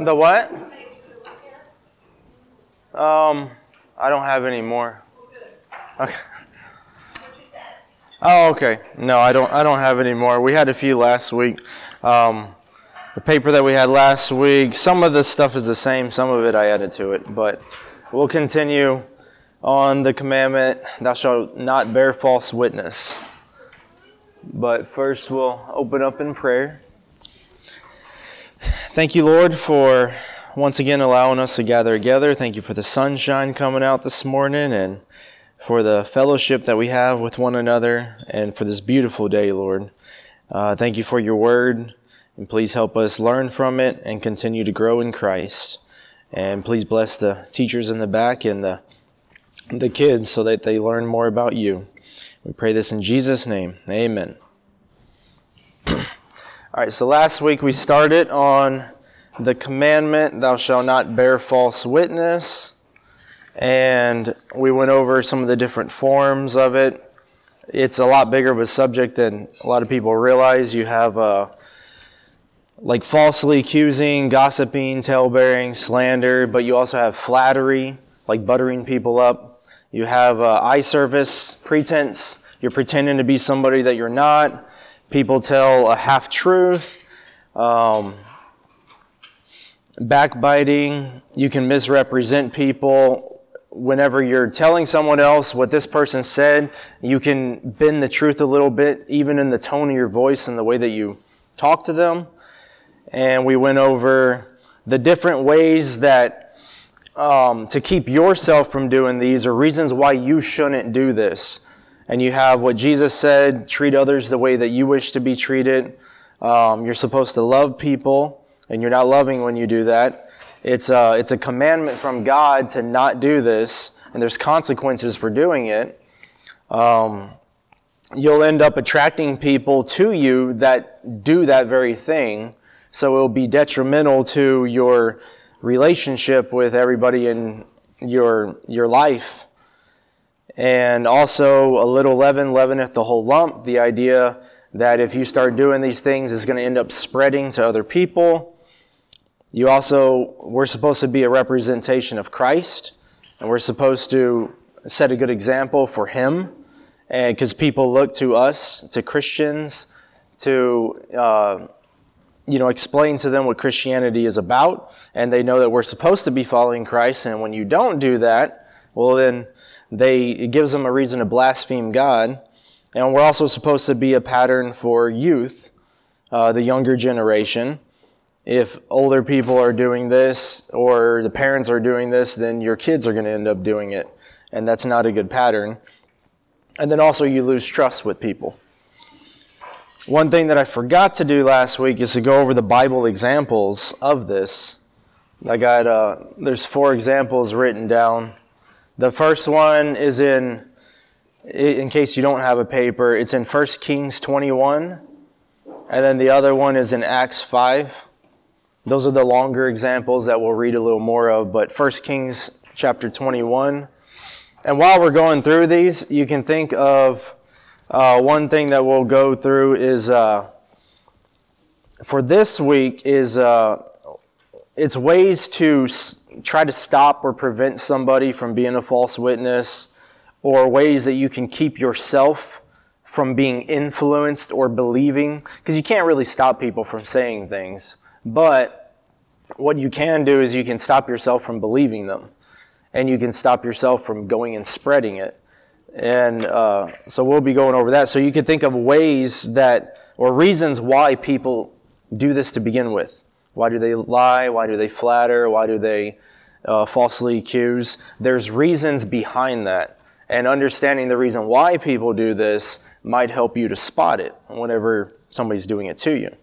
The what? Um, I don't have any more. Okay. Oh, okay. No, I don't. I don't have any more. We had a few last week. Um, the paper that we had last week. Some of the stuff is the same. Some of it I added to it, but we'll continue on the commandment: "Thou shalt not bear false witness." But first, we'll open up in prayer. Thank you, Lord, for once again allowing us to gather together. Thank you for the sunshine coming out this morning and for the fellowship that we have with one another and for this beautiful day, Lord. Uh, thank you for your word, and please help us learn from it and continue to grow in Christ. And please bless the teachers in the back and the, the kids so that they learn more about you. We pray this in Jesus' name. Amen. All right, so last week we started on the commandment, Thou shalt not bear false witness and we went over some of the different forms of it. It's a lot bigger of a subject than a lot of people realize. You have uh, like falsely accusing, gossiping, talebearing, slander, but you also have flattery, like buttering people up. You have uh, eye service, pretense. You're pretending to be somebody that you're not. People tell a half truth. Um, backbiting. You can misrepresent people whenever you're telling someone else what this person said, you can bend the truth a little bit, even in the tone of your voice and the way that you talk to them. And we went over the different ways that um, to keep yourself from doing these or reasons why you shouldn't do this. And you have what Jesus said treat others the way that you wish to be treated. Um, you're supposed to love people, and you're not loving when you do that. It's a, it's a commandment from God to not do this, and there's consequences for doing it. Um, you'll end up attracting people to you that do that very thing. So it'll be detrimental to your relationship with everybody in your, your life. And also, a little leaven leaveneth the whole lump. The idea that if you start doing these things, it's going to end up spreading to other people. You also, we're supposed to be a representation of Christ, and we're supposed to set a good example for Him, and because people look to us, to Christians, to uh, you know explain to them what Christianity is about, and they know that we're supposed to be following Christ. And when you don't do that, well, then they it gives them a reason to blaspheme God. And we're also supposed to be a pattern for youth, uh, the younger generation if older people are doing this or the parents are doing this, then your kids are going to end up doing it. And that's not a good pattern. And then also, you lose trust with people. One thing that I forgot to do last week is to go over the Bible examples of this. I got, uh, there's four examples written down. The first one is in, in case you don't have a paper, it's in 1 Kings 21. And then the other one is in Acts 5. Those are the longer examples that we'll read a little more of, but 1 Kings chapter 21. And while we're going through these, you can think of uh, one thing that we'll go through is uh, for this week is uh, it's ways to try to stop or prevent somebody from being a false witness, or ways that you can keep yourself from being influenced or believing, because you can't really stop people from saying things. But what you can do is you can stop yourself from believing them, and you can stop yourself from going and spreading it. And uh, so we'll be going over that. So you can think of ways that, or reasons why people do this to begin with. Why do they lie? Why do they flatter? Why do they uh, falsely accuse? There's reasons behind that. And understanding the reason why people do this might help you to spot it whenever somebody's doing it to you.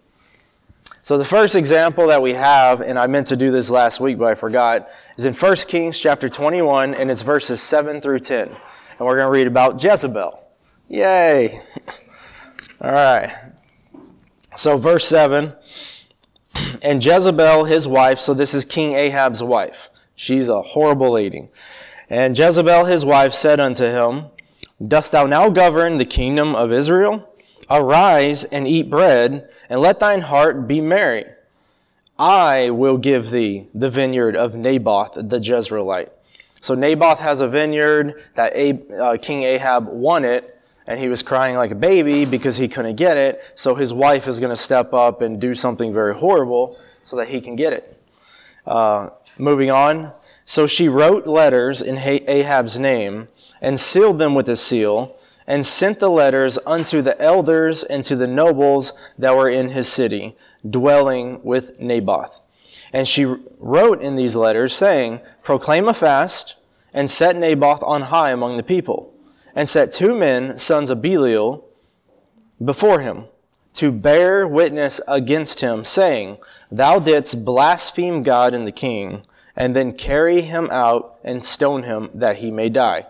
So the first example that we have, and I meant to do this last week, but I forgot, is in 1 Kings chapter 21, and it's verses 7 through 10. And we're going to read about Jezebel. Yay! All right. So verse 7, and Jezebel, his wife, so this is King Ahab's wife. She's a horrible lady. And Jezebel, his wife, said unto him, Dost thou now govern the kingdom of Israel? Arise and eat bread, and let thine heart be merry. I will give thee the vineyard of Naboth the Jezreelite. So Naboth has a vineyard that uh, King Ahab wanted, and he was crying like a baby because he couldn't get it. So his wife is going to step up and do something very horrible so that he can get it. Uh, moving on. So she wrote letters in Ahab's name and sealed them with a seal and sent the letters unto the elders and to the nobles that were in his city, dwelling with Naboth. And she wrote in these letters, saying, Proclaim a fast, and set Naboth on high among the people, and set two men, sons of Belial, before him, to bear witness against him, saying, Thou didst blaspheme God and the king, and then carry him out and stone him that he may die.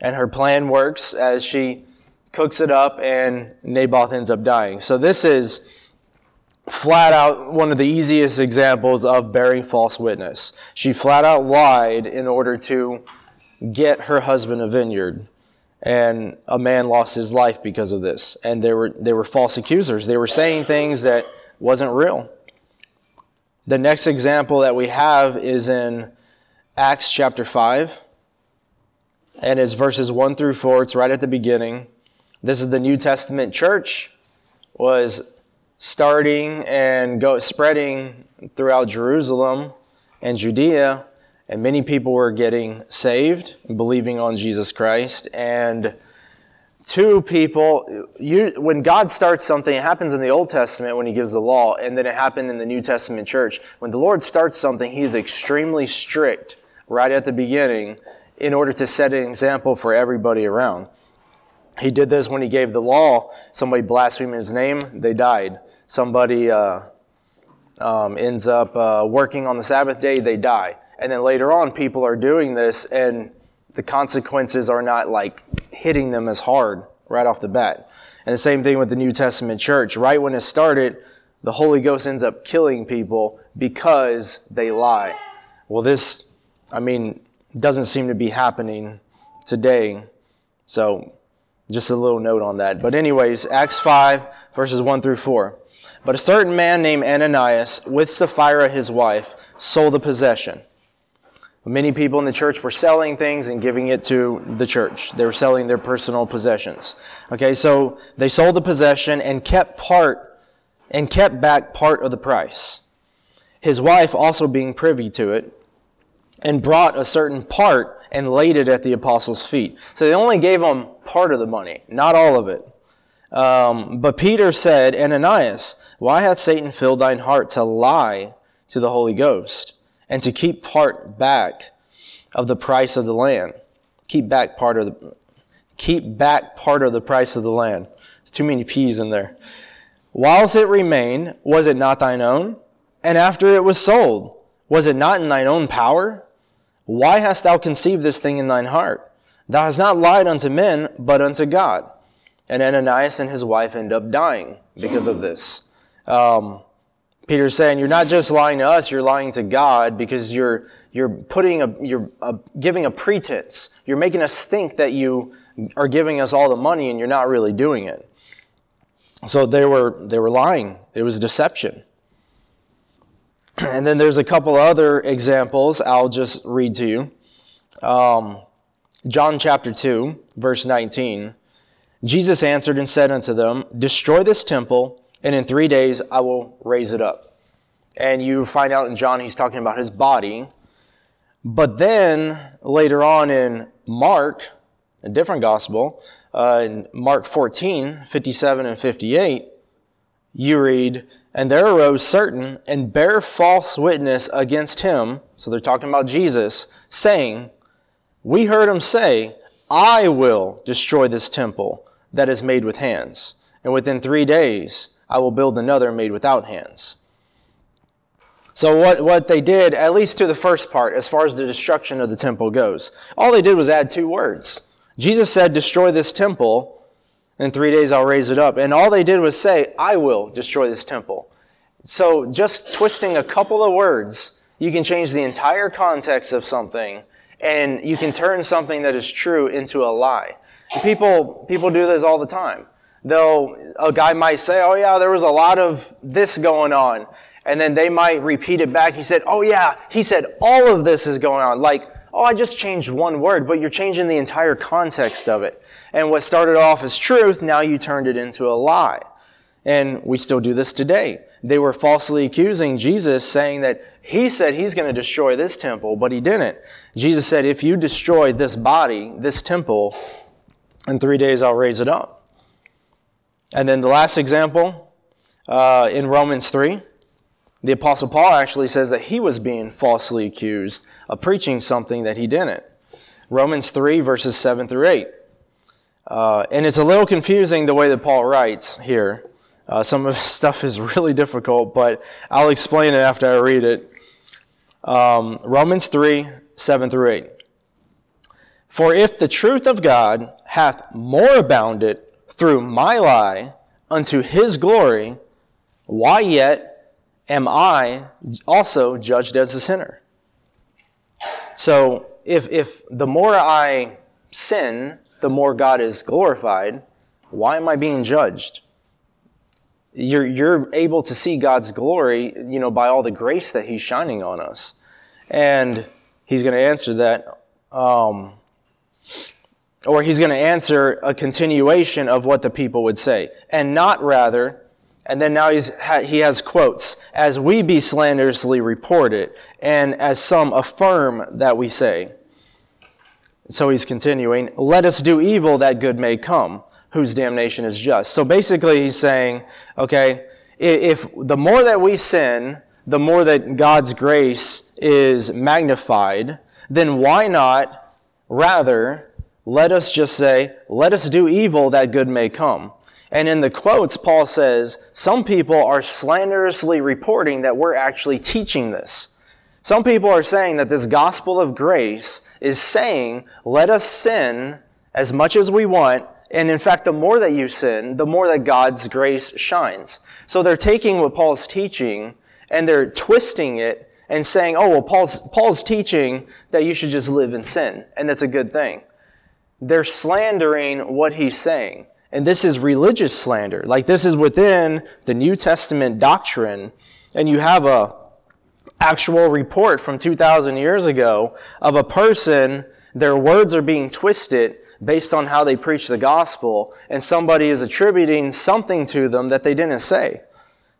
And her plan works as she cooks it up, and Naboth ends up dying. So this is flat out one of the easiest examples of bearing false witness. She flat out lied in order to get her husband a vineyard. And a man lost his life because of this. And they were, they were false accusers. They were saying things that wasn't real. The next example that we have is in Acts chapter 5. And it's verses 1 through 4. It's right at the beginning. This is the New Testament church was starting and go spreading throughout Jerusalem and Judea, and many people were getting saved believing on Jesus Christ. And two people, you, when God starts something, it happens in the Old Testament when He gives the law, and then it happened in the New Testament church. When the Lord starts something, He is extremely strict right at the beginning in order to set an example for everybody around. He did this when he gave the law. Somebody blasphemed his name, they died somebody uh, um, ends up uh, working on the Sabbath day, they die. And then later on, people are doing this, and the consequences are not like hitting them as hard right off the bat. And the same thing with the New Testament church. Right when it started, the Holy Ghost ends up killing people because they lie. Well, this, I mean, doesn't seem to be happening today. So, just a little note on that. But, anyways, Acts 5, verses 1 through 4. But a certain man named Ananias, with Sapphira his wife, sold a possession. Many people in the church were selling things and giving it to the church. They were selling their personal possessions. Okay, so they sold the possession and kept part and kept back part of the price. His wife also being privy to it, and brought a certain part and laid it at the apostles' feet. So they only gave them part of the money, not all of it. Um, but Peter said, Ananias, why hath Satan filled thine heart to lie to the Holy Ghost and to keep part back of the price of the land? Keep back part of the keep back part of the price of the land. There's too many P's in there. Whilst it remained, was it not thine own? And after it was sold, was it not in thine own power? Why hast thou conceived this thing in thine heart? Thou hast not lied unto men, but unto God. And Ananias and his wife end up dying because of this. Um, Peter's saying, you're not just lying to us, you're lying to God because you're, you're putting a, you're a, giving a pretense. You're making us think that you are giving us all the money and you're not really doing it. So they were, they were lying. It was deception. And then there's a couple other examples I'll just read to you. Um, John chapter 2, verse 19. Jesus answered and said unto them, Destroy this temple, and in three days I will raise it up. And you find out in John he's talking about his body. But then later on in Mark, a different gospel, uh, in Mark 14, 57 and 58, you read, And there arose certain and bare false witness against him. So they're talking about Jesus, saying, We heard him say, I will destroy this temple that is made with hands. And within three days, I will build another made without hands. So what, what they did, at least to the first part, as far as the destruction of the temple goes, all they did was add two words. Jesus said, destroy this temple, in three days I'll raise it up. And all they did was say, I will destroy this temple. So just twisting a couple of words, you can change the entire context of something, and you can turn something that is true into a lie. People, people do this all the time. They'll, a guy might say, oh yeah, there was a lot of this going on. And then they might repeat it back. He said, Oh, yeah, he said all of this is going on. Like, oh, I just changed one word, but you're changing the entire context of it. And what started off as truth, now you turned it into a lie. And we still do this today. They were falsely accusing Jesus, saying that he said he's going to destroy this temple, but he didn't. Jesus said, if you destroy this body, this temple, in three days I'll raise it up. And then the last example uh, in Romans 3, the Apostle Paul actually says that he was being falsely accused of preaching something that he didn't. Romans 3, verses 7 through 8. Uh, and it's a little confusing the way that Paul writes here. Uh, some of his stuff is really difficult, but I'll explain it after I read it. Um, Romans 3, 7 through 8. For if the truth of God hath more abounded through my lie unto his glory, why yet am I also judged as a sinner? So if, if the more I sin, the more God is glorified, why am I being judged? You're, you're able to see God's glory, you know, by all the grace that He's shining on us. And He's going to answer that, um, or He's going to answer a continuation of what the people would say, and not rather, and then now he's, he has quotes, as we be slanderously reported, and as some affirm that we say. So he's continuing, let us do evil that good may come whose damnation is just. So basically, he's saying, okay, if the more that we sin, the more that God's grace is magnified, then why not rather let us just say, let us do evil that good may come? And in the quotes, Paul says, some people are slanderously reporting that we're actually teaching this. Some people are saying that this gospel of grace is saying, let us sin as much as we want and in fact, the more that you sin, the more that God's grace shines. So they're taking what Paul's teaching and they're twisting it and saying, oh, well, Paul's, Paul's teaching that you should just live in sin. And that's a good thing. They're slandering what he's saying. And this is religious slander. Like this is within the New Testament doctrine. And you have a actual report from 2,000 years ago of a person, their words are being twisted based on how they preach the gospel, and somebody is attributing something to them that they didn't say.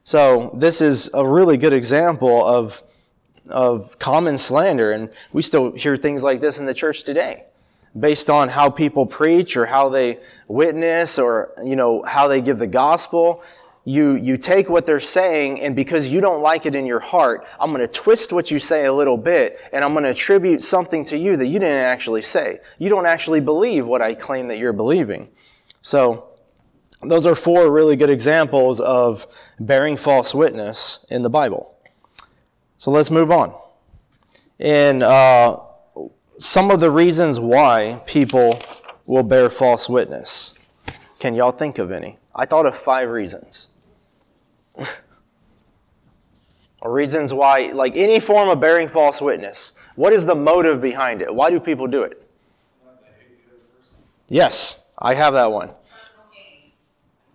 So this is a really good example of, of common slander, and we still hear things like this in the church today. Based on how people preach or how they witness or, you know, how they give the gospel, you, you take what they're saying and because you don't like it in your heart, I'm going to twist what you say a little bit and I'm going to attribute something to you that you didn't actually say. You don't actually believe what I claim that you're believing. So, those are four really good examples of bearing false witness in the Bible. So let's move on. In uh, some of the reasons why people will bear false witness, can y'all think of any? I thought of five reasons. or reasons why, like any form of bearing false witness. What is the motive behind it? Why do people do it? Yes, I have that one.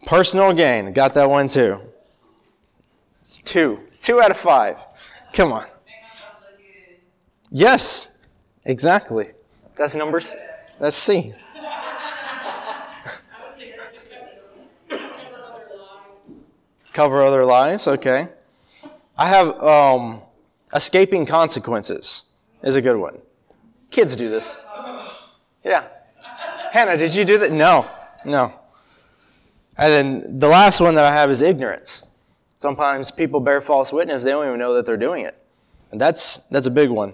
Personal gain. Got that one too. It's two. Two out of five. Come on. Yes, exactly. That's numbers. That's C. Cover other lies. Okay. I have um, escaping consequences is a good one. Kids do this. Yeah. Hannah, did you do that? No. No. And then the last one that I have is ignorance. Sometimes people bear false witness, they don't even know that they're doing it. And that's that's a big one.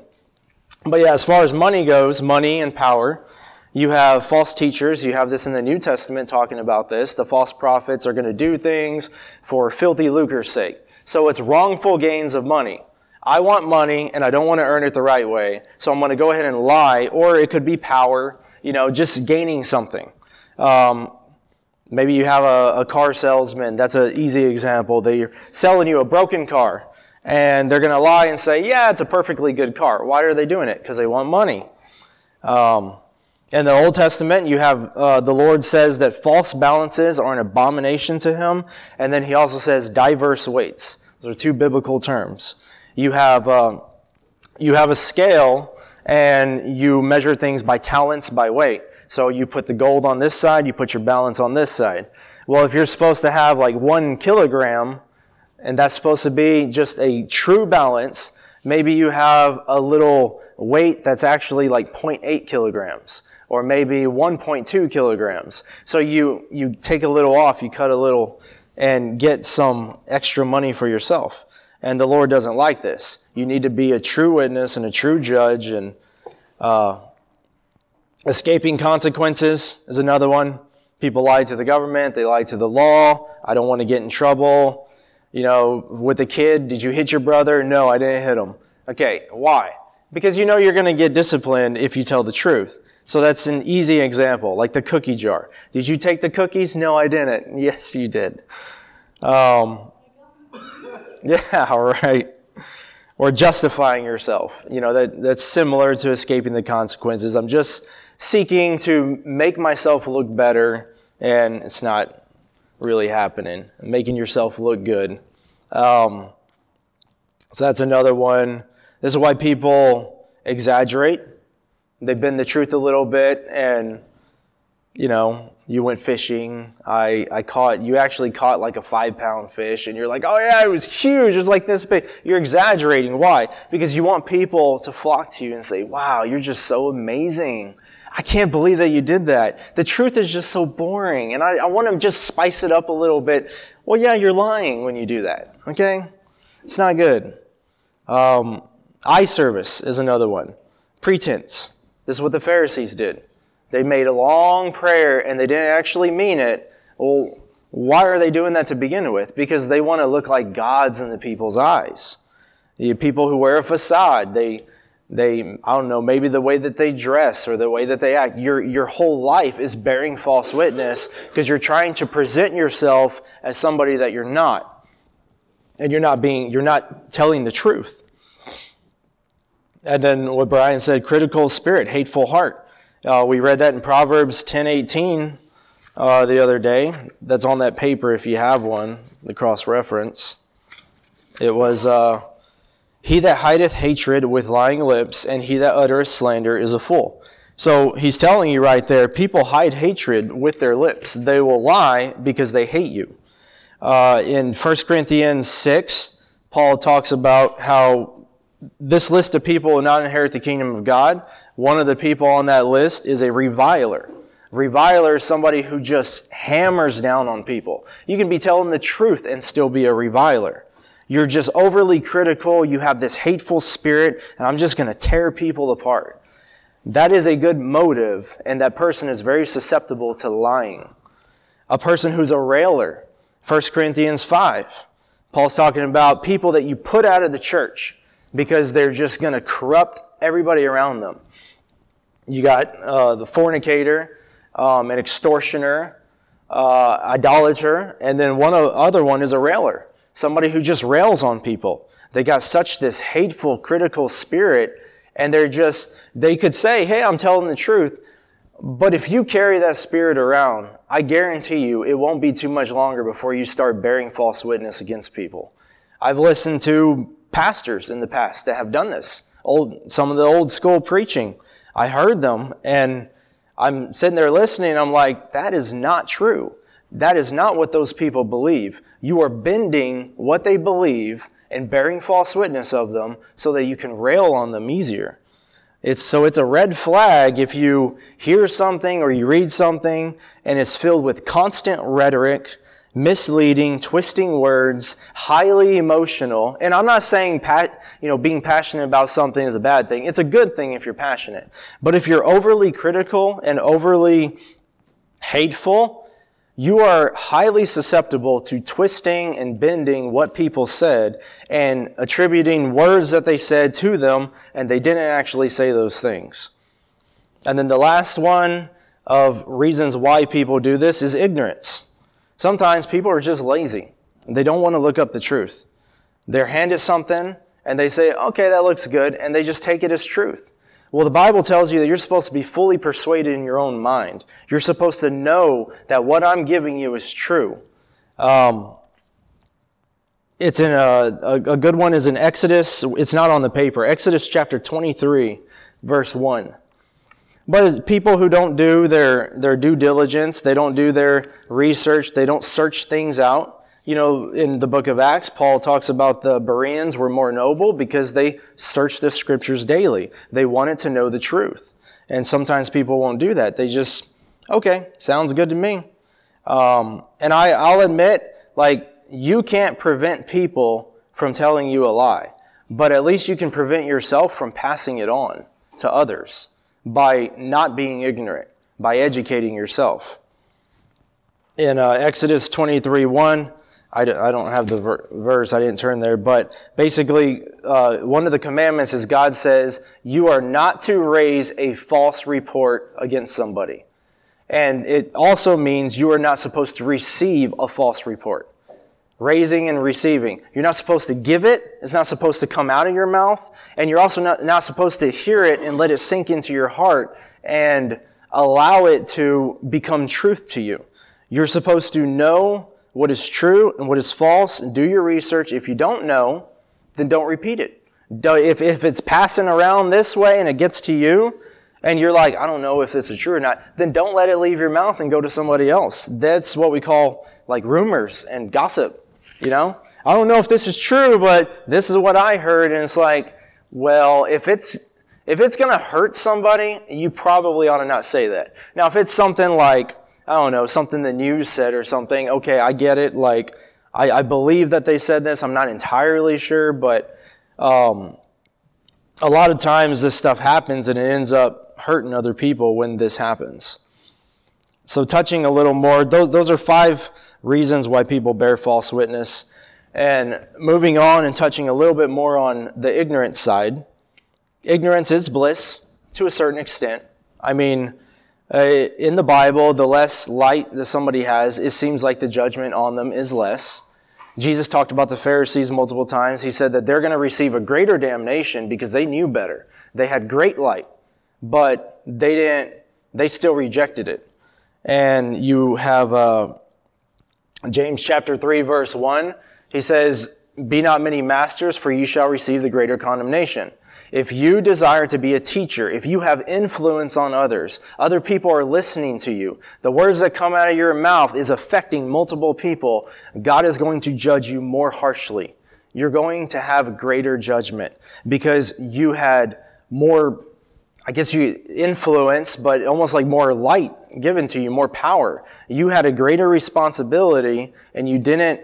But yeah, as far as money goes, money and power, you have false teachers. You have this in the New Testament talking about this. The false prophets are going to do things for filthy lucre's sake. So it's wrongful gains of money. I want money and I don't want to earn it the right way. So I'm going to go ahead and lie, or it could be power, you know, just gaining something. Um, maybe you have a, a car salesman. That's an easy example. They're selling you a broken car and they're going to lie and say, yeah, it's a perfectly good car. Why are they doing it? Because they want money. Um, in the Old Testament, you have uh, the Lord says that false balances are an abomination to him, and then he also says diverse weights. Those are two biblical terms. You have, uh, you have a scale and you measure things by talents, by weight. So you put the gold on this side, you put your balance on this side. Well, if you're supposed to have like one kilogram, and that's supposed to be just a true balance, maybe you have a little weight that's actually like 0.8 kilograms or maybe 1.2 kilograms. So you, you take a little off, you cut a little and get some extra money for yourself. And the Lord doesn't like this. You need to be a true witness and a true judge and, uh, escaping consequences is another one. People lie to the government. They lie to the law. I don't want to get in trouble. You know, with the kid, did you hit your brother? No, I didn't hit him. Okay, why? Because you know you're going to get disciplined if you tell the truth. So that's an easy example, like the cookie jar. Did you take the cookies? No, I didn't. Yes, you did. Um, yeah, right. Or justifying yourself. You know, that, that's similar to escaping the consequences. I'm just seeking to make myself look better, and it's not really happening. Making yourself look good. Um, so that's another one. This is why people exaggerate. They bend the truth a little bit and, you know, you went fishing. I, I caught, you actually caught like a five pound fish and you're like, oh yeah, it was huge. It was like this big. You're exaggerating. Why? Because you want people to flock to you and say, wow, you're just so amazing. I can't believe that you did that. The truth is just so boring. And I, I want to just spice it up a little bit. Well, yeah, you're lying when you do that. Okay? It's not good. Um, eye service is another one. Pretense. This is what the Pharisees did. They made a long prayer and they didn't actually mean it. Well, why are they doing that to begin with? Because they want to look like gods in the people's eyes. The people who wear a facade, they, they, I don't know, maybe the way that they dress or the way that they act. Your, your whole life is bearing false witness because you're trying to present yourself as somebody that you're not. And you're not being, you're not telling the truth. And then what Brian said, critical spirit, hateful heart. Uh, we read that in Proverbs 10:18 uh, the other day. That's on that paper if you have one, the cross reference. It was, uh, He that hideth hatred with lying lips, and he that uttereth slander is a fool. So he's telling you right there, people hide hatred with their lips. They will lie because they hate you. Uh, in 1 Corinthians 6, Paul talks about how this list of people will not inherit the kingdom of God. One of the people on that list is a reviler. Reviler is somebody who just hammers down on people. You can be telling the truth and still be a reviler. You're just overly critical. You have this hateful spirit, and I'm just going to tear people apart. That is a good motive, and that person is very susceptible to lying. A person who's a railer. 1 Corinthians 5. Paul's talking about people that you put out of the church because they're just going to corrupt everybody around them. You got uh, the fornicator, um, an extortioner, uh, idolater, and then one other one is a railer, somebody who just rails on people. They got such this hateful, critical spirit, and they're just, they could say, hey, I'm telling the truth, but if you carry that spirit around, I guarantee you it won't be too much longer before you start bearing false witness against people. I've listened to pastors in the past that have done this. Old, some of the old school preaching. I heard them and I'm sitting there listening. I'm like, that is not true. That is not what those people believe. You are bending what they believe and bearing false witness of them so that you can rail on them easier. It's, so it's a red flag if you hear something or you read something and it's filled with constant rhetoric, misleading, twisting words, highly emotional. And I'm not saying, pat, you know, being passionate about something is a bad thing. It's a good thing if you're passionate. But if you're overly critical and overly hateful, you are highly susceptible to twisting and bending what people said and attributing words that they said to them and they didn't actually say those things. And then the last one of reasons why people do this is ignorance. Sometimes people are just lazy. They don't want to look up the truth. They're handed something and they say, okay, that looks good, and they just take it as truth. Well, the Bible tells you that you're supposed to be fully persuaded in your own mind. You're supposed to know that what I'm giving you is true. Um, it's in a, a, a good one is in Exodus. It's not on the paper. Exodus chapter 23, verse 1. But people who don't do their, their due diligence, they don't do their research, they don't search things out. You know, in the book of Acts, Paul talks about the Bereans were more noble because they searched the scriptures daily. They wanted to know the truth. And sometimes people won't do that. They just, okay, sounds good to me. Um, and I, I'll admit, like, you can't prevent people from telling you a lie, but at least you can prevent yourself from passing it on to others by not being ignorant, by educating yourself. In uh, Exodus 23 1, I don't have the ver- verse, I didn't turn there, but basically, uh, one of the commandments is God says, You are not to raise a false report against somebody. And it also means you are not supposed to receive a false report. Raising and receiving. You're not supposed to give it. It's not supposed to come out of your mouth. And you're also not, not supposed to hear it and let it sink into your heart and allow it to become truth to you. You're supposed to know what is true and what is false and do your research. If you don't know, then don't repeat it. If, if it's passing around this way and it gets to you, and you're like, I don't know if this is true or not, then don't let it leave your mouth and go to somebody else. That's what we call like rumors and gossip, you know? I don't know if this is true, but this is what I heard. And it's like, well, if it's, if it's to hurt somebody, you probably ought to not say that. Now, if it's something like, I don't know, something the news said or something. Okay, I get it. Like, I, I believe that they said this. I'm not entirely sure, but um, a lot of times this stuff happens and it ends up hurting other people when this happens. So, touching a little more, those, those are five reasons why people bear false witness. And moving on and touching a little bit more on the ignorant side. Ignorance is bliss to a certain extent. I mean, uh, in the Bible, the less light that somebody has, it seems like the judgment on them is less. Jesus talked about the Pharisees multiple times. He said that they're going to receive a greater damnation because they knew better. They had great light, but they didn't, they still rejected it. And you have uh, James chapter 3, verse 1. He says, Be not many masters, for you shall receive the greater condemnation. If you desire to be a teacher, if you have influence on others, other people are listening to you, the words that come out of your mouth is affecting multiple people, God is going to judge you more harshly. You're going to have greater judgment because you had more, I guess you influence, but almost like more light given to you, more power. You had a greater responsibility and you didn't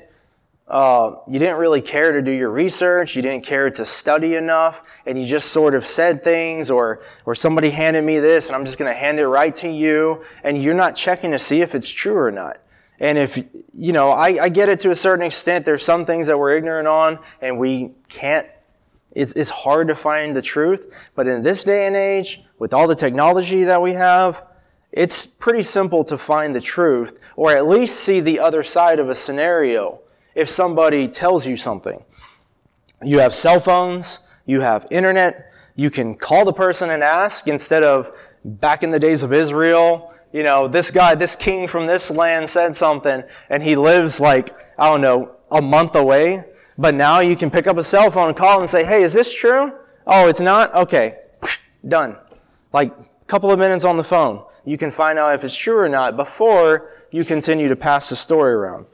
uh, you didn't really care to do your research, you didn't care to study enough, and you just sort of said things, or, or somebody handed me this, and I'm just going to hand it right to you, and you're not checking to see if it's true or not. And if, you know, I, I get it to a certain extent, there's some things that we're ignorant on, and we can't, it's, it's hard to find the truth, but in this day and age, with all the technology that we have, it's pretty simple to find the truth, or at least see the other side of a scenario if somebody tells you something. You have cell phones, you have internet, you can call the person and ask instead of back in the days of Israel, you know, this guy, this king from this land said something and he lives like, I don't know, a month away. But now you can pick up a cell phone and call and say, hey, is this true? Oh, it's not? Okay. Done. Like a couple of minutes on the phone. You can find out if it's true or not before you continue to pass the story around.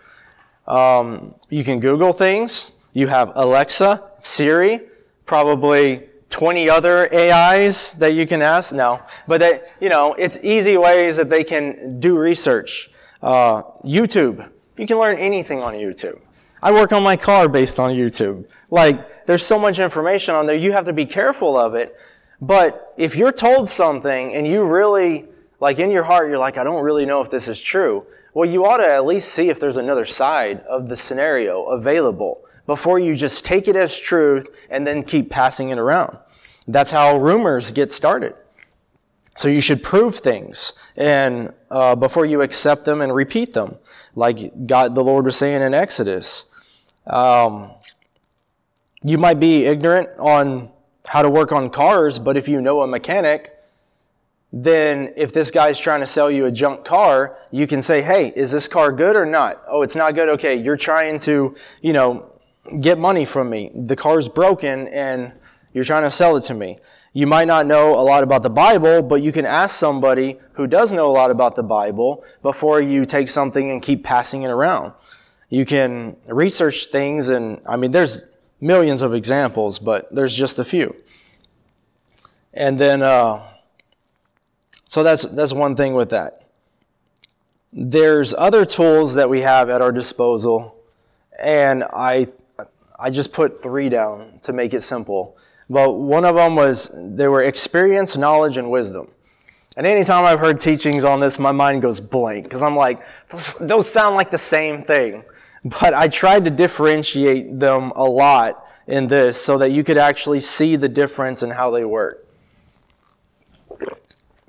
Um, you can Google things. You have Alexa, Siri, probably 20 other AIs that you can ask. No, but that, you know, it's easy ways that they can do research. Uh, YouTube. You can learn anything on YouTube. I work on my car based on YouTube. Like, there's so much information on there. You have to be careful of it. But if you're told something and you really, like in your heart, you're like, I don't really know if this is true. Well, you ought to at least see if there's another side of the scenario available before you just take it as truth and then keep passing it around. That's how rumors get started. So you should prove things and uh, before you accept them and repeat them, like God, the Lord was saying in Exodus. Um, you might be ignorant on how to work on cars, but if you know a mechanic, then if this guy's trying to sell you a junk car, you can say, hey, is this car good or not? Oh, it's not good. Okay, you're trying to, you know, get money from me. The car's broken and you're trying to sell it to me. You might not know a lot about the Bible, but you can ask somebody who does know a lot about the Bible before you take something and keep passing it around. You can research things and, I mean, there's millions of examples, but there's just a few. And then, uh, so that's, that's one thing with that. There's other tools that we have at our disposal, and I, I just put three down to make it simple. But one of them was they were experience, knowledge, and wisdom. And anytime I've heard teachings on this, my mind goes blank because I'm like, those, those sound like the same thing. But I tried to differentiate them a lot in this so that you could actually see the difference in how they work.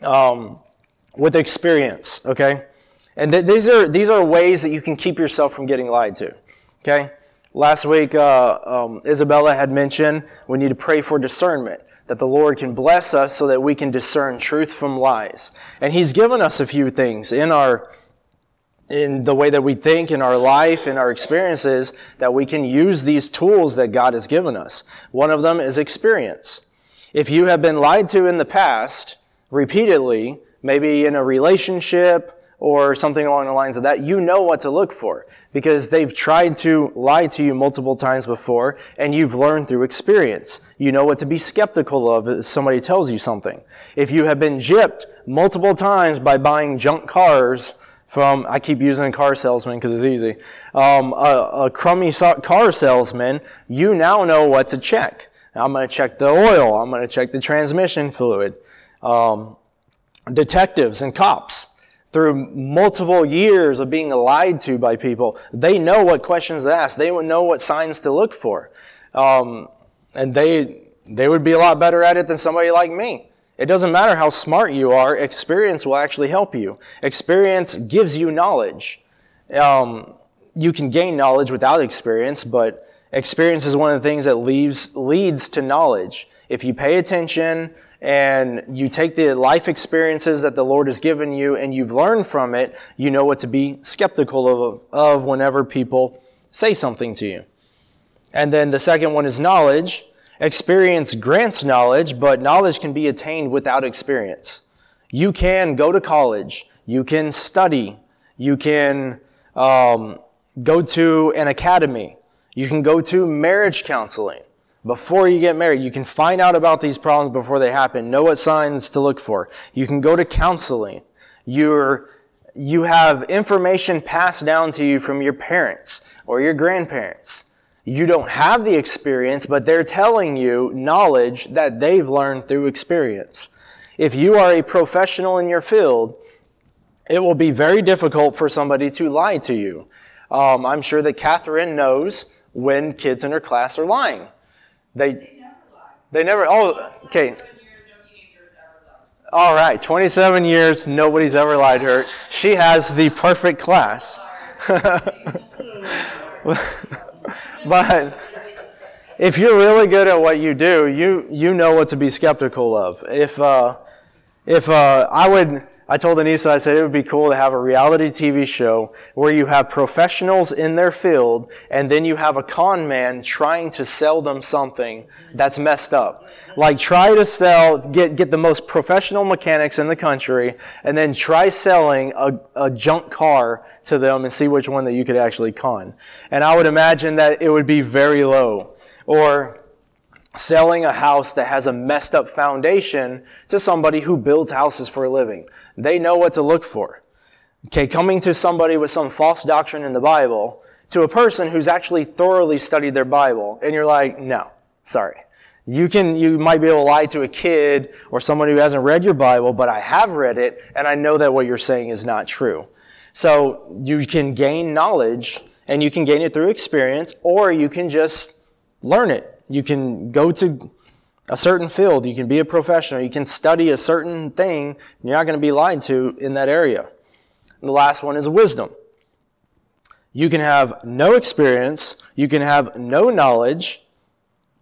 Um, with experience, okay? And th- these are these are ways that you can keep yourself from getting lied to. Okay. Last week, uh, um, Isabella had mentioned we need to pray for discernment, that the Lord can bless us so that we can discern truth from lies. And He's given us a few things in our, in the way that we think, in our life, in our experiences, that we can use these tools that God has given us. One of them is experience. If you have been lied to in the past, repeatedly, maybe in a relationship, or something along the lines of that, you know what to look for because they've tried to lie to you multiple times before and you've learned through experience. You know what to be skeptical of if somebody tells you something. If you have been gypped multiple times by buying junk cars from, I keep using car salesman because it's easy, um, a, a crummy car salesman, you now know what to check. I'm going to check the oil. I'm going to check the transmission fluid. Um, detectives and cops through multiple years of being lied to by people, they know what questions to ask. They would know what signs to look for. Um, and they, they would be a lot better at it than somebody like me. It doesn't matter how smart you are, experience will actually help you. Experience gives you knowledge. Um, you can gain knowledge without experience, but experience is one of the things that leaves, leads to knowledge. If you pay attention and you take the life experiences that the Lord has given you and you've learned from it, you know what to be skeptical of, of whenever people say something to you. And then the second one is knowledge. Experience grants knowledge, but knowledge can be attained without experience. You can go to college. You can study. You can um, go to an academy. You can go to marriage counseling before you get married. You can find out about these problems before they happen. Know what signs to look for. You can go to counseling. You're, you have information passed down to you from your parents or your grandparents. You don't have the experience, but they're telling you knowledge that they've learned through experience. If you are a professional in your field, it will be very difficult for somebody to lie to you. Um, I'm sure that Catherine knows when kids in her class are lying. They, they never, oh, okay. All right, 27 years, nobody's ever lied to her. She has the perfect class. but if you're really good at what you do, you, you know what to be skeptical of. If, uh, if uh, I would, I told Anissa, I said it would be cool to have a reality TV show where you have professionals in their field and then you have a con man trying to sell them something that's messed up. Like try to sell, get, get the most professional mechanics in the country and then try selling a, a junk car to them and see which one that you could actually con. And I would imagine that it would be very low. Or selling a house that has a messed up foundation to somebody who builds houses for a living. They know what to look for. Okay, coming to somebody with some false doctrine in the Bible to a person who's actually thoroughly studied their Bible, and you're like, no, sorry. You can, you might be able to lie to a kid or someone who hasn't read your Bible, but I have read it, and I know that what you're saying is not true. So you can gain knowledge, and you can gain it through experience, or you can just learn it. You can go to a certain field. You can be a professional. You can study a certain thing. you're not going to be lied to in that area. And the last one is wisdom. You can have no experience. You can have no knowledge,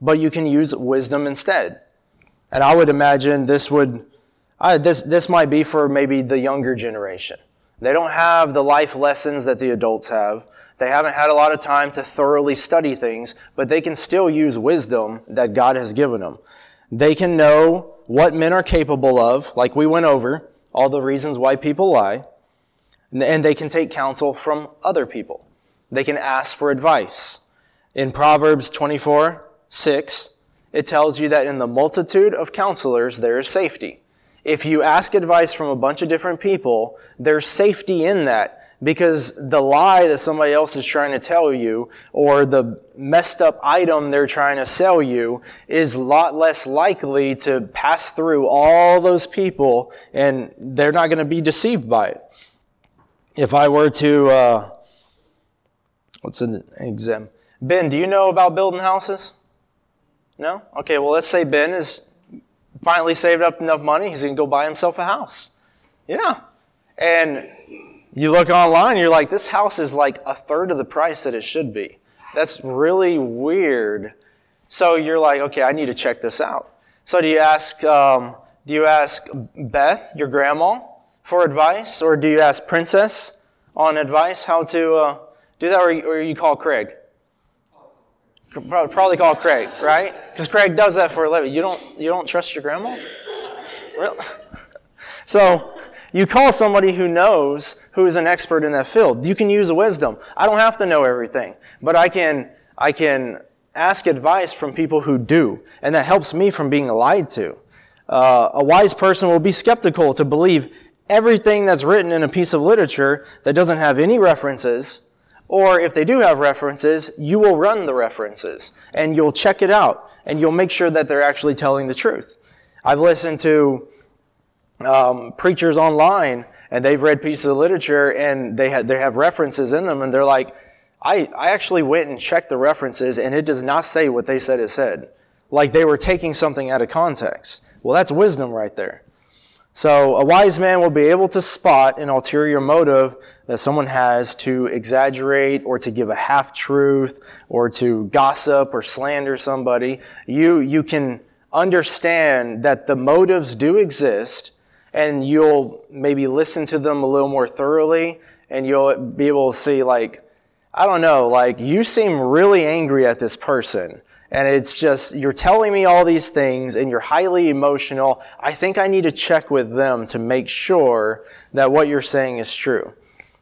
but you can use wisdom instead. And I would imagine this would, this, this might be for maybe the younger generation. They don't have the life lessons that the adults have. They haven't had a lot of time to thoroughly study things, but they can still use wisdom that God has given them. They can know what men are capable of, like we went over, all the reasons why people lie, and they can take counsel from other people. They can ask for advice. In Proverbs 24, 6, it tells you that in the multitude of counselors, there is safety. If you ask advice from a bunch of different people, there's safety in that because the lie that somebody else is trying to tell you or the messed up item they're trying to sell you is a lot less likely to pass through all those people and they're not going to be deceived by it. If I were to, uh, what's an exam? Ben, do you know about building houses? No? Okay, well, let's say Ben is finally saved up enough money, he's going to go buy himself a house. Yeah. And you look online, you're like, this house is like a third of the price that it should be. That's really weird. So you're like, okay, I need to check this out. So do you ask, um, do you ask Beth, your grandma, for advice, or do you ask Princess on advice how to uh, do that, or, or you call Craig? Probably call Craig, right? Because Craig does that for a living. You don't, you don't trust your grandma? Really? so you call somebody who knows, who is an expert in that field. You can use wisdom. I don't have to know everything, but I can, I can ask advice from people who do, and that helps me from being lied to. Uh, a wise person will be skeptical to believe everything that's written in a piece of literature that doesn't have any references, or if they do have references, you will run the references and you'll check it out and you'll make sure that they're actually telling the truth. I've listened to um, preachers online and they've read pieces of literature and they, ha- they have references in them and they're like, I, I actually went and checked the references and it does not say what they said it said. Like they were taking something out of context. Well, that's wisdom right there. So a wise man will be able to spot an ulterior motive that someone has to exaggerate or to give a half truth or to gossip or slander somebody. You, you can understand that the motives do exist and you'll maybe listen to them a little more thoroughly and you'll be able to see like, I don't know, like you seem really angry at this person and it's just, you're telling me all these things and you're highly emotional. I think I need to check with them to make sure that what you're saying is true.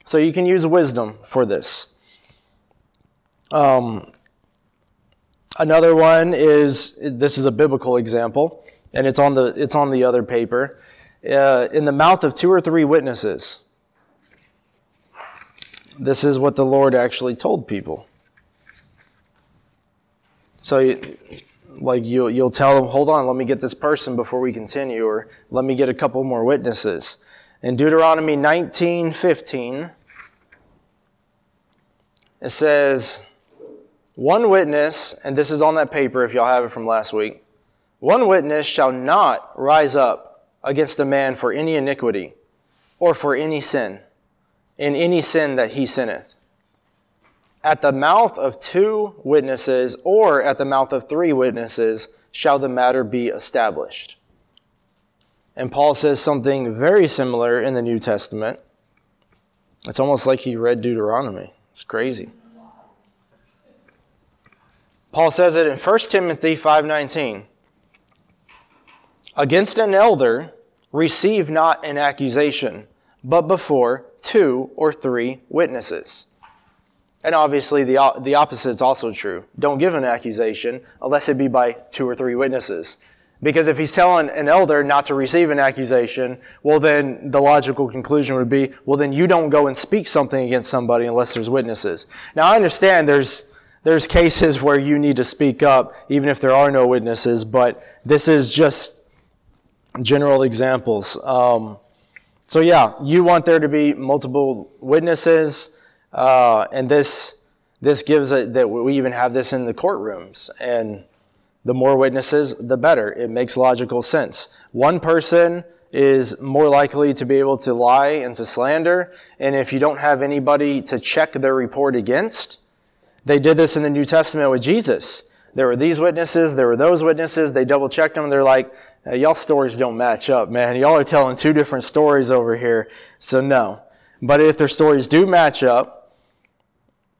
So you can use wisdom for this. Um, another one is, this is a biblical example, and it's on the, it's on the other paper. Uh, in the mouth of two or three witnesses. This is what the Lord actually told people. So, like you'll you'll tell them, hold on, let me get this person before we continue, or let me get a couple more witnesses. In Deuteronomy 19, 15, it says, one witness, and this is on that paper if y'all have it from last week, one witness shall not rise up against a man for any iniquity or for any sin, in any sin that he sinneth at the mouth of two witnesses or at the mouth of three witnesses shall the matter be established. And Paul says something very similar in the New Testament. It's almost like he read Deuteronomy. It's crazy. Paul says it in 1 Timothy 5:19. Against an elder receive not an accusation, but before two or three witnesses. And obviously, the, the opposite is also true. Don't give an accusation unless it be by two or three witnesses. Because if he's telling an elder not to receive an accusation, well, then the logical conclusion would be, well, then you don't go and speak something against somebody unless there's witnesses. Now, I understand there's, there's cases where you need to speak up, even if there are no witnesses, but this is just general examples. Um, so, yeah, you want there to be multiple witnesses. Uh, and this, this gives it that we even have this in the courtrooms. And the more witnesses, the better. It makes logical sense. One person is more likely to be able to lie and to slander. And if you don't have anybody to check their report against, they did this in the New Testament with Jesus. There were these witnesses, there were those witnesses. They double checked them. They're like, y'all stories don't match up, man. Y'all are telling two different stories over here. So no. But if their stories do match up,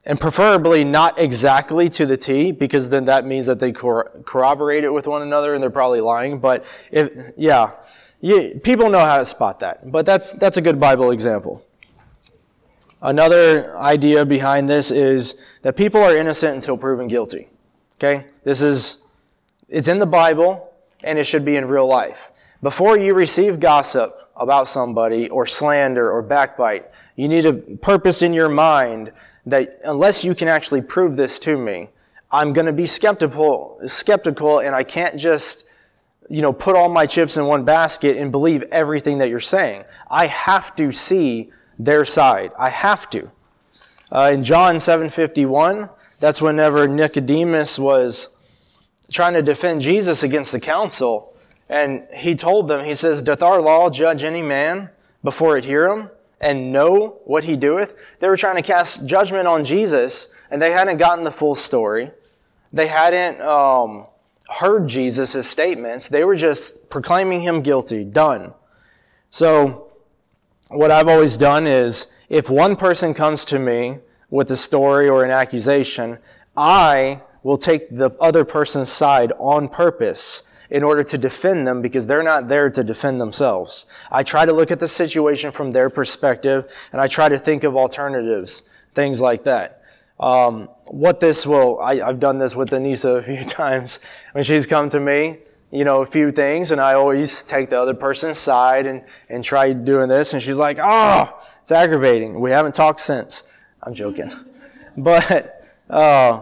and preferably not exactly to the T, because then that means that they cor- corroborate it with one another and they're probably lying. But if, yeah, yeah, people know how to spot that. But that's, that's a good Bible example. Another idea behind this is that people are innocent until proven guilty. Okay? This is, it's in the Bible and it should be in real life. Before you receive gossip about somebody or slander or backbite, you need a purpose in your mind that unless you can actually prove this to me, I'm going to be skeptical, skeptical and I can't just, you know, put all my chips in one basket and believe everything that you're saying. I have to see their side. I have to. Uh, in John 7:51, that's whenever Nicodemus was trying to defend Jesus against the council, and he told them, he says, "Doth our law judge any man before it hear him and know what he doeth?" They were trying to cast judgment on Jesus, and they hadn't gotten the full story. They hadn't um, heard Jesus' statements. They were just proclaiming him guilty. Done. So what I've always done is if one person comes to me with a story or an accusation, I will take the other person's side on purpose in order to defend them because they're not there to defend themselves. I try to look at the situation from their perspective and I try to think of alternatives, things like that. Um, what this will, I, have done this with Anissa a few times when she's come to me you know, a few things, and I always take the other person's side and, and try doing this. And she's like, oh, it's aggravating. We haven't talked since. I'm joking. But uh,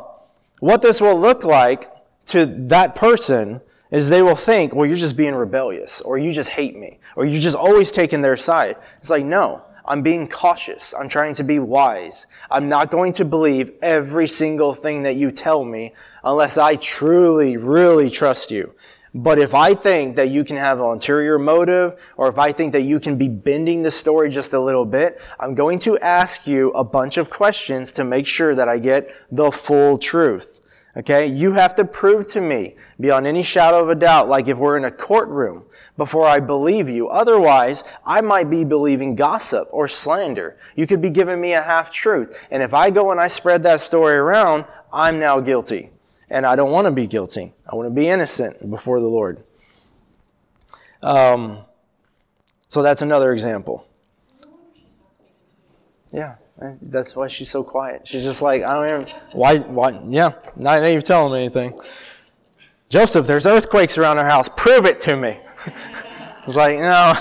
what this will look like to that person is they will think, well, you're just being rebellious, or you just hate me, or you're just always taking their side. It's like, no, I'm being cautious. I'm trying to be wise. I'm not going to believe every single thing that you tell me unless I truly, really trust you. But if I think that you can have an ulterior motive, or if I think that you can be bending the story just a little bit, I'm going to ask you a bunch of questions to make sure that I get the full truth. Okay? You have to prove to me, beyond any shadow of a doubt, like if we're in a courtroom, before I believe you. Otherwise, I might be believing gossip or slander. You could be giving me a half truth. And if I go and I spread that story around, I'm now guilty and I don't want to be guilty. I want to be innocent before the Lord. Um, so that's another example. Yeah, that's why she's so quiet. She's just like, I don't even, why, why, yeah, not even telling me anything. Joseph, there's earthquakes around our house. Prove it to me. I was like, no.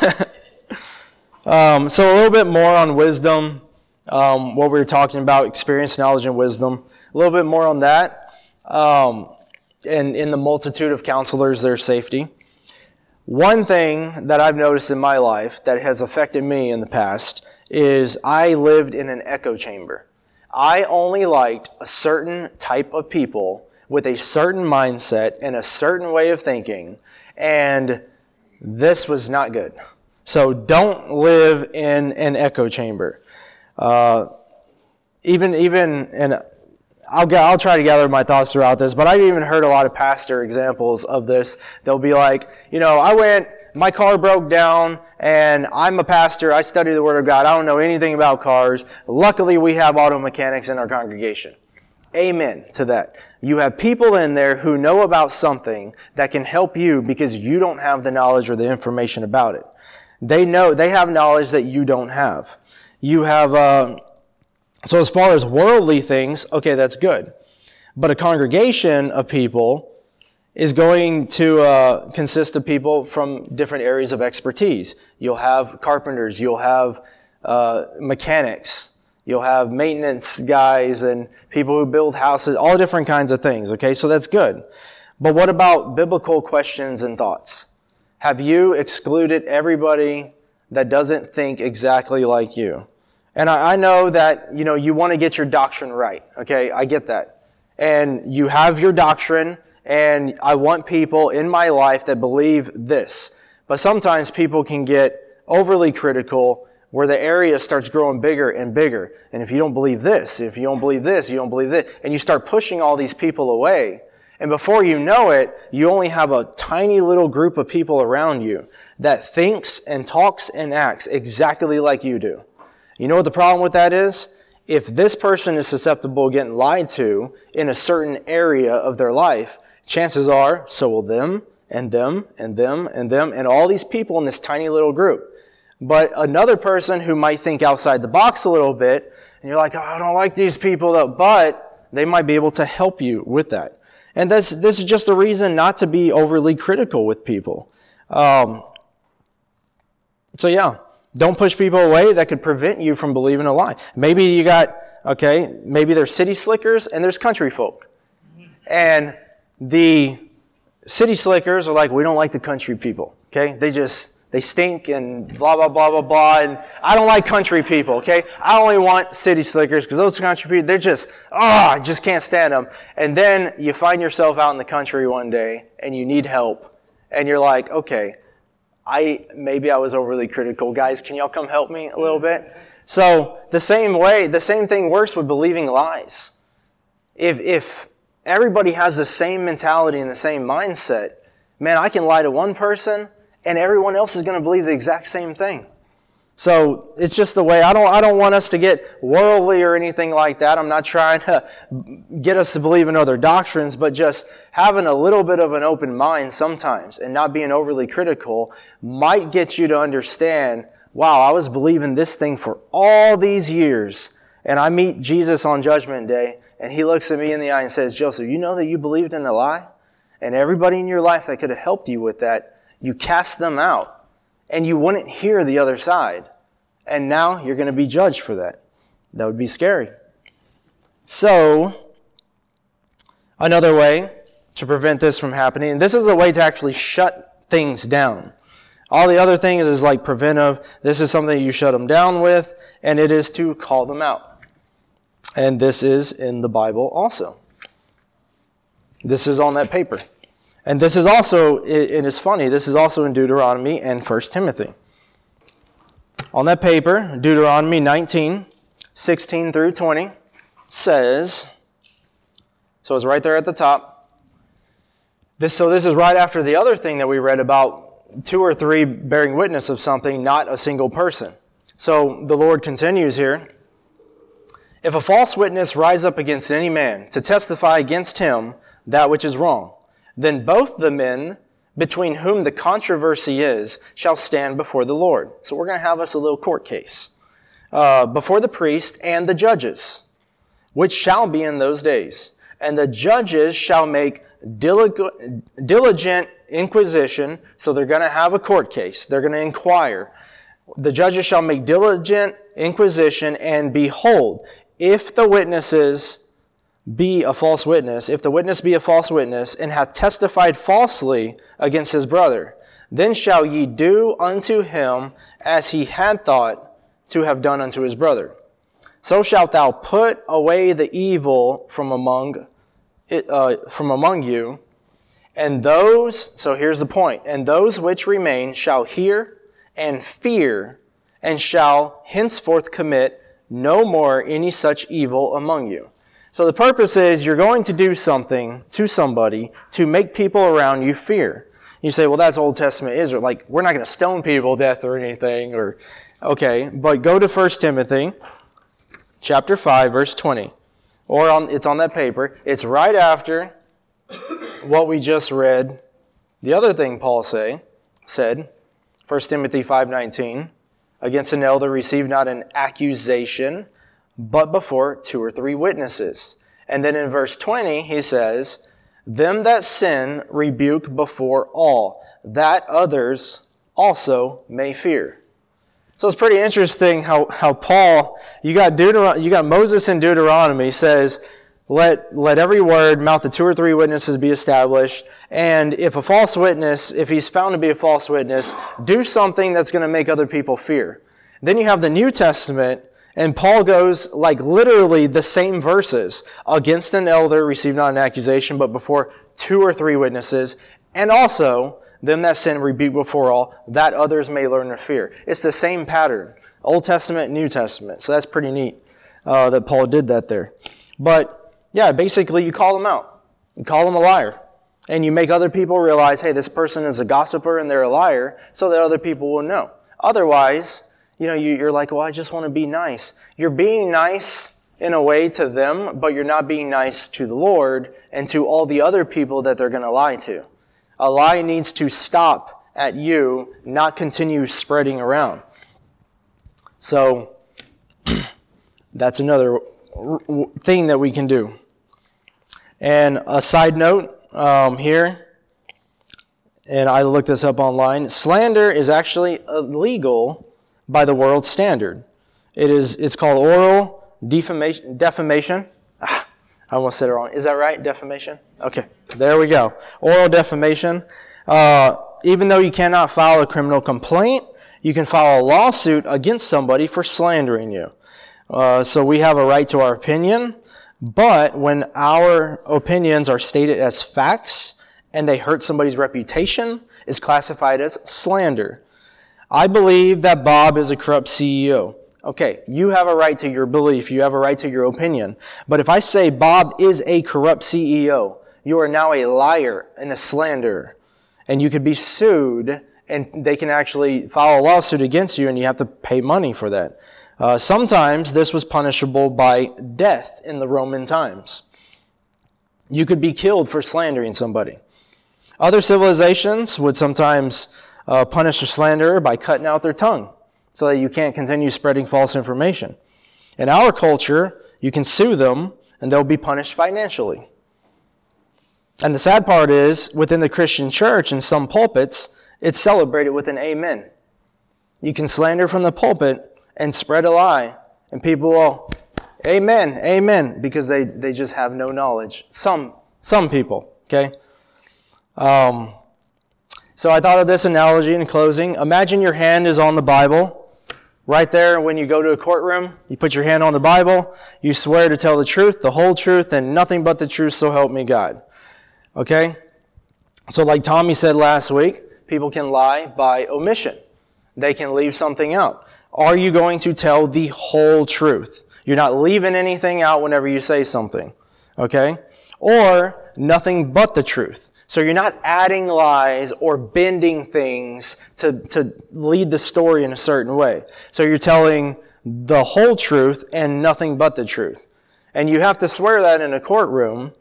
um, so a little bit more on wisdom, um, what we were talking about, experience, knowledge, and wisdom. A little bit more on that. Um, and in the multitude of counselors, there's safety. One thing that I've noticed in my life that has affected me in the past is I lived in an echo chamber. I only liked a certain type of people with a certain mindset and a certain way of thinking, and this was not good. So don't live in an echo chamber. Uh, even even and I'll, I'll try to gather my thoughts throughout this, but I've even heard a lot of pastor examples of this. They'll be like, you know, I went, my car broke down, and I'm a pastor. I study the Word of God. I don't know anything about cars. Luckily, we have auto mechanics in our congregation. Amen to that. You have people in there who know about something that can help you because you don't have the knowledge or the information about it. They know, they have knowledge that you don't have. You have, uh, so, as far as worldly things, okay, that's good. But a congregation of people is going to uh, consist of people from different areas of expertise. You'll have carpenters, you'll have uh, mechanics, you'll have maintenance guys, and people who build houses, all different kinds of things, okay? So, that's good. But what about biblical questions and thoughts? Have you excluded everybody that doesn't think exactly like you? And I, I know that, you know, you want to get your doctrine right. Okay. I get that. And you have your doctrine and I want people in my life that believe this. But sometimes people can get overly critical where the area starts growing bigger and bigger. And if you don't believe this, if you don't believe this, you don't believe this, and you start pushing all these people away. And before you know it, you only have a tiny little group of people around you that thinks and talks and acts exactly like you do. You know what the problem with that is? If this person is susceptible to getting lied to in a certain area of their life, chances are so will them and them and them and them and all these people in this tiny little group. But another person who might think outside the box a little bit, and you're like, oh, I don't like these people, though, but they might be able to help you with that. And this, this is just a reason not to be overly critical with people. Um, so yeah, don't push people away that could prevent you from believing a lie. Maybe you got, okay, maybe there's city slickers and there's country folk. And the city slickers are like, we don't like the country people. Okay? They just, they stink and blah, blah, blah, blah, blah. And I don't like country people, okay? I only want city slickers because those country people, they're just, oh, I just can't stand them. And then you find yourself out in the country one day and you need help. And you're like, okay, I, maybe I was overly critical. Guys, can y'all come help me a little bit? So the same way, the same thing works with believing lies. If, if everybody has the same mentality and the same mindset, man, I can lie to one person and everyone else is going to believe the exact same thing. So it's just the way I don't I don't want us to get worldly or anything like that. I'm not trying to get us to believe in other doctrines, but just having a little bit of an open mind sometimes and not being overly critical might get you to understand, wow, I was believing this thing for all these years and I meet Jesus on judgment day and he looks at me in the eye and says, "Joseph, you know that you believed in a lie?" And everybody in your life that could have helped you with that you cast them out and you wouldn't hear the other side. And now you're going to be judged for that. That would be scary. So, another way to prevent this from happening, and this is a way to actually shut things down. All the other things is like preventive. This is something you shut them down with, and it is to call them out. And this is in the Bible also. This is on that paper. And this is also, it is funny, this is also in Deuteronomy and 1 Timothy. On that paper, Deuteronomy 19, 16 through 20 says, so it's right there at the top. This, so this is right after the other thing that we read about two or three bearing witness of something, not a single person. So the Lord continues here. If a false witness rise up against any man to testify against him that which is wrong, then both the men between whom the controversy is shall stand before the Lord. So we're going to have us a little court case uh, before the priest and the judges, which shall be in those days. And the judges shall make diligent inquisition. So they're going to have a court case. They're going to inquire. The judges shall make diligent inquisition and behold, if the witnesses be a false witness, if the witness be a false witness, and hath testified falsely against his brother, then shall ye do unto him as he had thought to have done unto his brother. So shalt thou put away the evil from among uh, from among you, and those. So here's the point: and those which remain shall hear and fear, and shall henceforth commit no more any such evil among you. So the purpose is you're going to do something to somebody to make people around you fear. You say, well, that's Old Testament Israel. Like, we're not going to stone people to death or anything, or, okay, but go to 1 Timothy chapter 5, verse 20. Or on, it's on that paper. It's right after what we just read. The other thing Paul say, said, 1 Timothy 5.19, against an elder receive not an accusation, but before two or three witnesses. And then in verse 20, he says, Them that sin rebuke before all, that others also may fear. So it's pretty interesting how, how Paul, you got Deuteron- you got Moses in Deuteronomy says, let, let every word, mouth of two or three witnesses be established. And if a false witness, if he's found to be a false witness, do something that's going to make other people fear. Then you have the New Testament and Paul goes like literally the same verses. Against an elder receive not an accusation, but before two or three witnesses. And also, them that sin rebuke before all, that others may learn to fear. It's the same pattern. Old Testament, New Testament. So that's pretty neat uh, that Paul did that there. But yeah, basically you call them out. You call them a liar. And you make other people realize, hey, this person is a gossiper and they're a liar, so that other people will know. Otherwise, you know, you, you're like, well, I just want to be nice. You're being nice in a way to them, but you're not being nice to the Lord and to all the other people that they're going to lie to. A lie needs to stop at you, not continue spreading around. So, that's another thing that we can do. And a side note um, here, and I looked this up online slander is actually illegal by the world standard. It is, it's called oral defamation. defamation. Ah, I almost said it wrong. Is that right? Defamation? Okay, there we go. Oral defamation. Uh, even though you cannot file a criminal complaint, you can file a lawsuit against somebody for slandering you. Uh, so we have a right to our opinion, but when our opinions are stated as facts and they hurt somebody's reputation, is classified as slander. I believe that Bob is a corrupt CEO. Okay, you have a right to your belief, you have a right to your opinion. But if I say Bob is a corrupt CEO, you are now a liar and a slanderer. And you could be sued and they can actually file a lawsuit against you and you have to pay money for that. Uh, sometimes this was punishable by death in the Roman times. You could be killed for slandering somebody. Other civilizations would sometimes uh, punish a slanderer by cutting out their tongue so that you can't continue spreading false information. In our culture, you can sue them and they'll be punished financially. And the sad part is, within the Christian church, in some pulpits, it's celebrated with an amen. You can slander from the pulpit and spread a lie, and people will, amen, amen, because they, they just have no knowledge. Some, some people, okay? Um, so I thought of this analogy in closing. Imagine your hand is on the Bible. Right there, when you go to a courtroom, you put your hand on the Bible, you swear to tell the truth, the whole truth, and nothing but the truth, so help me God. Okay? So like Tommy said last week, people can lie by omission. They can leave something out. Are you going to tell the whole truth? You're not leaving anything out whenever you say something. Okay? Or nothing but the truth. So you're not adding lies or bending things to, to lead the story in a certain way. So you're telling the whole truth and nothing but the truth. And you have to swear that in a courtroom.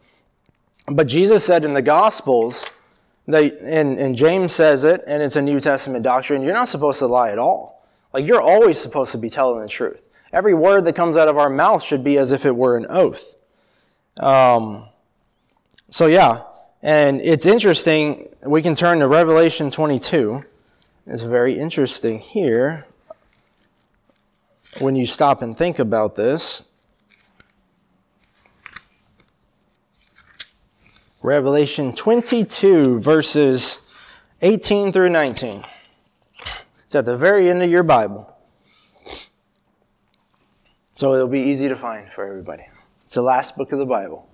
But Jesus said in the Gospels, that, and, and James says it, and it's a New Testament doctrine, you're not supposed to lie at all. Like you're always supposed to be telling the truth. Every word that comes out of our mouth should be as if it were an oath. Um, so yeah, and it's interesting, we can turn to Revelation 22. It's very interesting here when you stop and think about this. Revelation 22, verses 18 through 19. It's at the very end of your Bible. So it'll be easy to find for everybody. It's the last book of the Bible.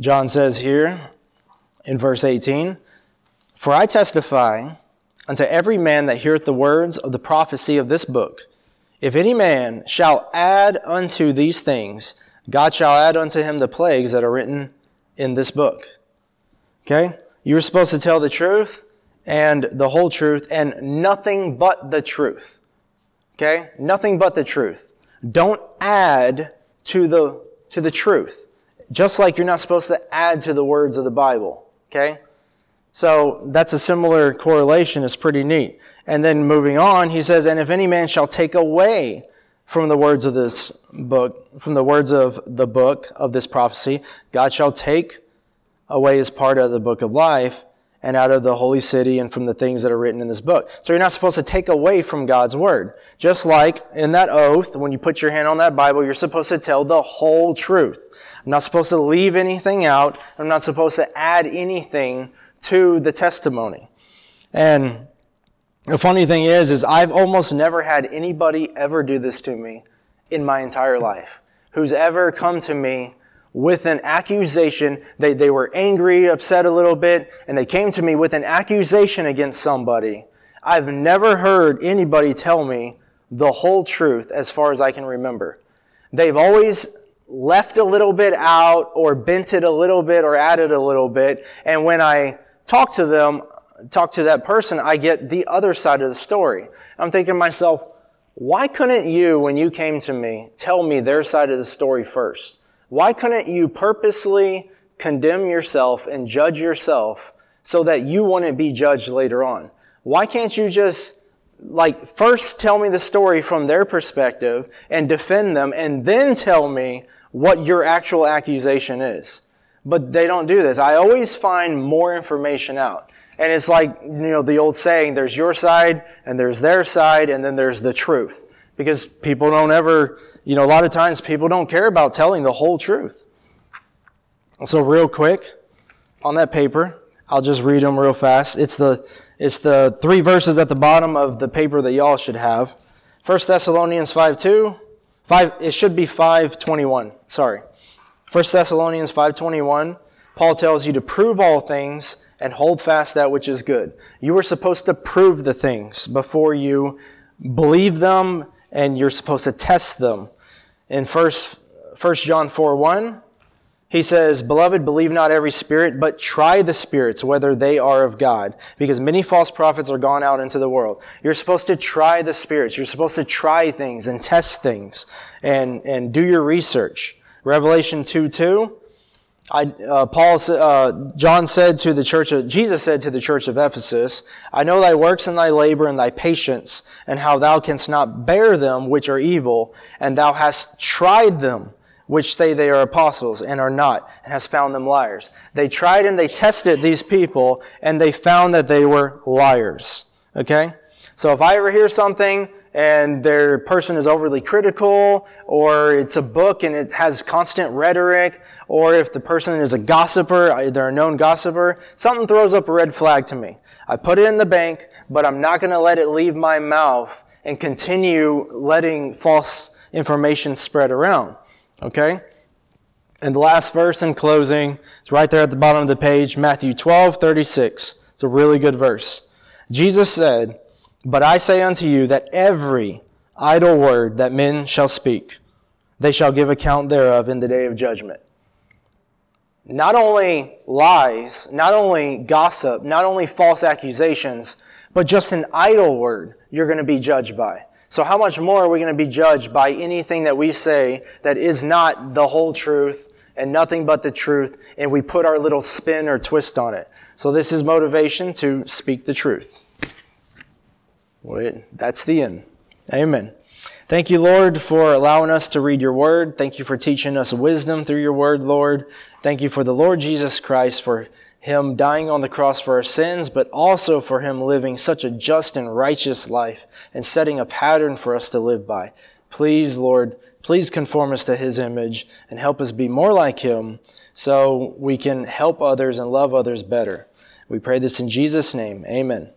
John says here in verse 18, For I testify unto every man that heareth the words of the prophecy of this book. If any man shall add unto these things, God shall add unto him the plagues that are written in this book. Okay? You're supposed to tell the truth and the whole truth and nothing but the truth. Okay? Nothing but the truth. Don't add to the, to the truth. Just like you're not supposed to add to the words of the Bible. Okay? So that's a similar correlation. It's pretty neat. And then moving on, he says, And if any man shall take away from the words of this book, from the words of the book of this prophecy, God shall take away his part of the book of life and out of the holy city and from the things that are written in this book. So you're not supposed to take away from God's word. Just like in that oath, when you put your hand on that Bible, you're supposed to tell the whole truth. I'm not supposed to leave anything out. I'm not supposed to add anything to the testimony. And the funny thing is, is I've almost never had anybody ever do this to me in my entire life who's ever come to me with an accusation. They, they were angry, upset a little bit, and they came to me with an accusation against somebody. I've never heard anybody tell me the whole truth as far as I can remember. They've always left a little bit out or bent it a little bit or added a little bit. And when I talk to them, talk to that person, I get the other side of the story. I'm thinking to myself, why couldn't you, when you came to me, tell me their side of the story first? Why couldn't you purposely condemn yourself and judge yourself so that you wouldn't be judged later on? Why can't you just, like, first tell me the story from their perspective and defend them and then tell me what your actual accusation is? But they don't do this. I always find more information out. And it's like, you know, the old saying, there's your side and there's their side and then there's the truth. Because people don't ever, you know, a lot of times people don't care about telling the whole truth. So real quick, on that paper, I'll just read them real fast. It's the, it's the three verses at the bottom of the paper that y'all should have. 1 Thessalonians 5 2. 5, it should be 521. Sorry. 1 Thessalonians 5.21, Paul tells you to prove all things and hold fast that which is good. You are supposed to prove the things before you believe them and you're supposed to test them. In 1, 1 John 4 1, he says, Beloved, believe not every spirit, but try the spirits, whether they are of God. Because many false prophets are gone out into the world. You're supposed to try the spirits. You're supposed to try things and test things and, and do your research. Revelation 2 2. I, uh, Paul, uh, John said to the church of, Jesus said to the church of Ephesus, I know thy works and thy labor and thy patience, and how thou canst not bear them which are evil, and thou hast tried them which say they are apostles and are not, and hast found them liars. They tried and they tested these people, and they found that they were liars. Okay? So if I ever hear something and their person is overly critical, or it's a book and it has constant rhetoric, or if the person is a gossiper, uh, they're a known gossiper, something throws up a red flag to me. I put it in the bank, but I'm not going to let it leave my mouth and continue letting false information spread around. Okay? And the last verse in closing is right there at the bottom of the page, Matthew 12, 36. It's a really good verse. Jesus said, but I say unto you that every idle word that men shall speak, they shall give account thereof in the day of judgment. Not only lies, not only gossip, not only false accusations, but just an idle word you're going to be judged by. So how much more are we going to be judged by anything that we say that is not the whole truth and nothing but the truth and we put our little spin or twist on it. So this is motivation to speak the truth. That's the end. Amen. Thank you, Lord, for allowing us to read your word. Thank you for teaching us wisdom through your word, Lord. Thank you for the Lord Jesus Christ, for him dying on the cross for our sins, but also for him living such a just and righteous life and setting a pattern for us to live by. Please, Lord, please conform us to his image and help us be more like him so we can help others and love others better. We pray this in Jesus' name. Amen.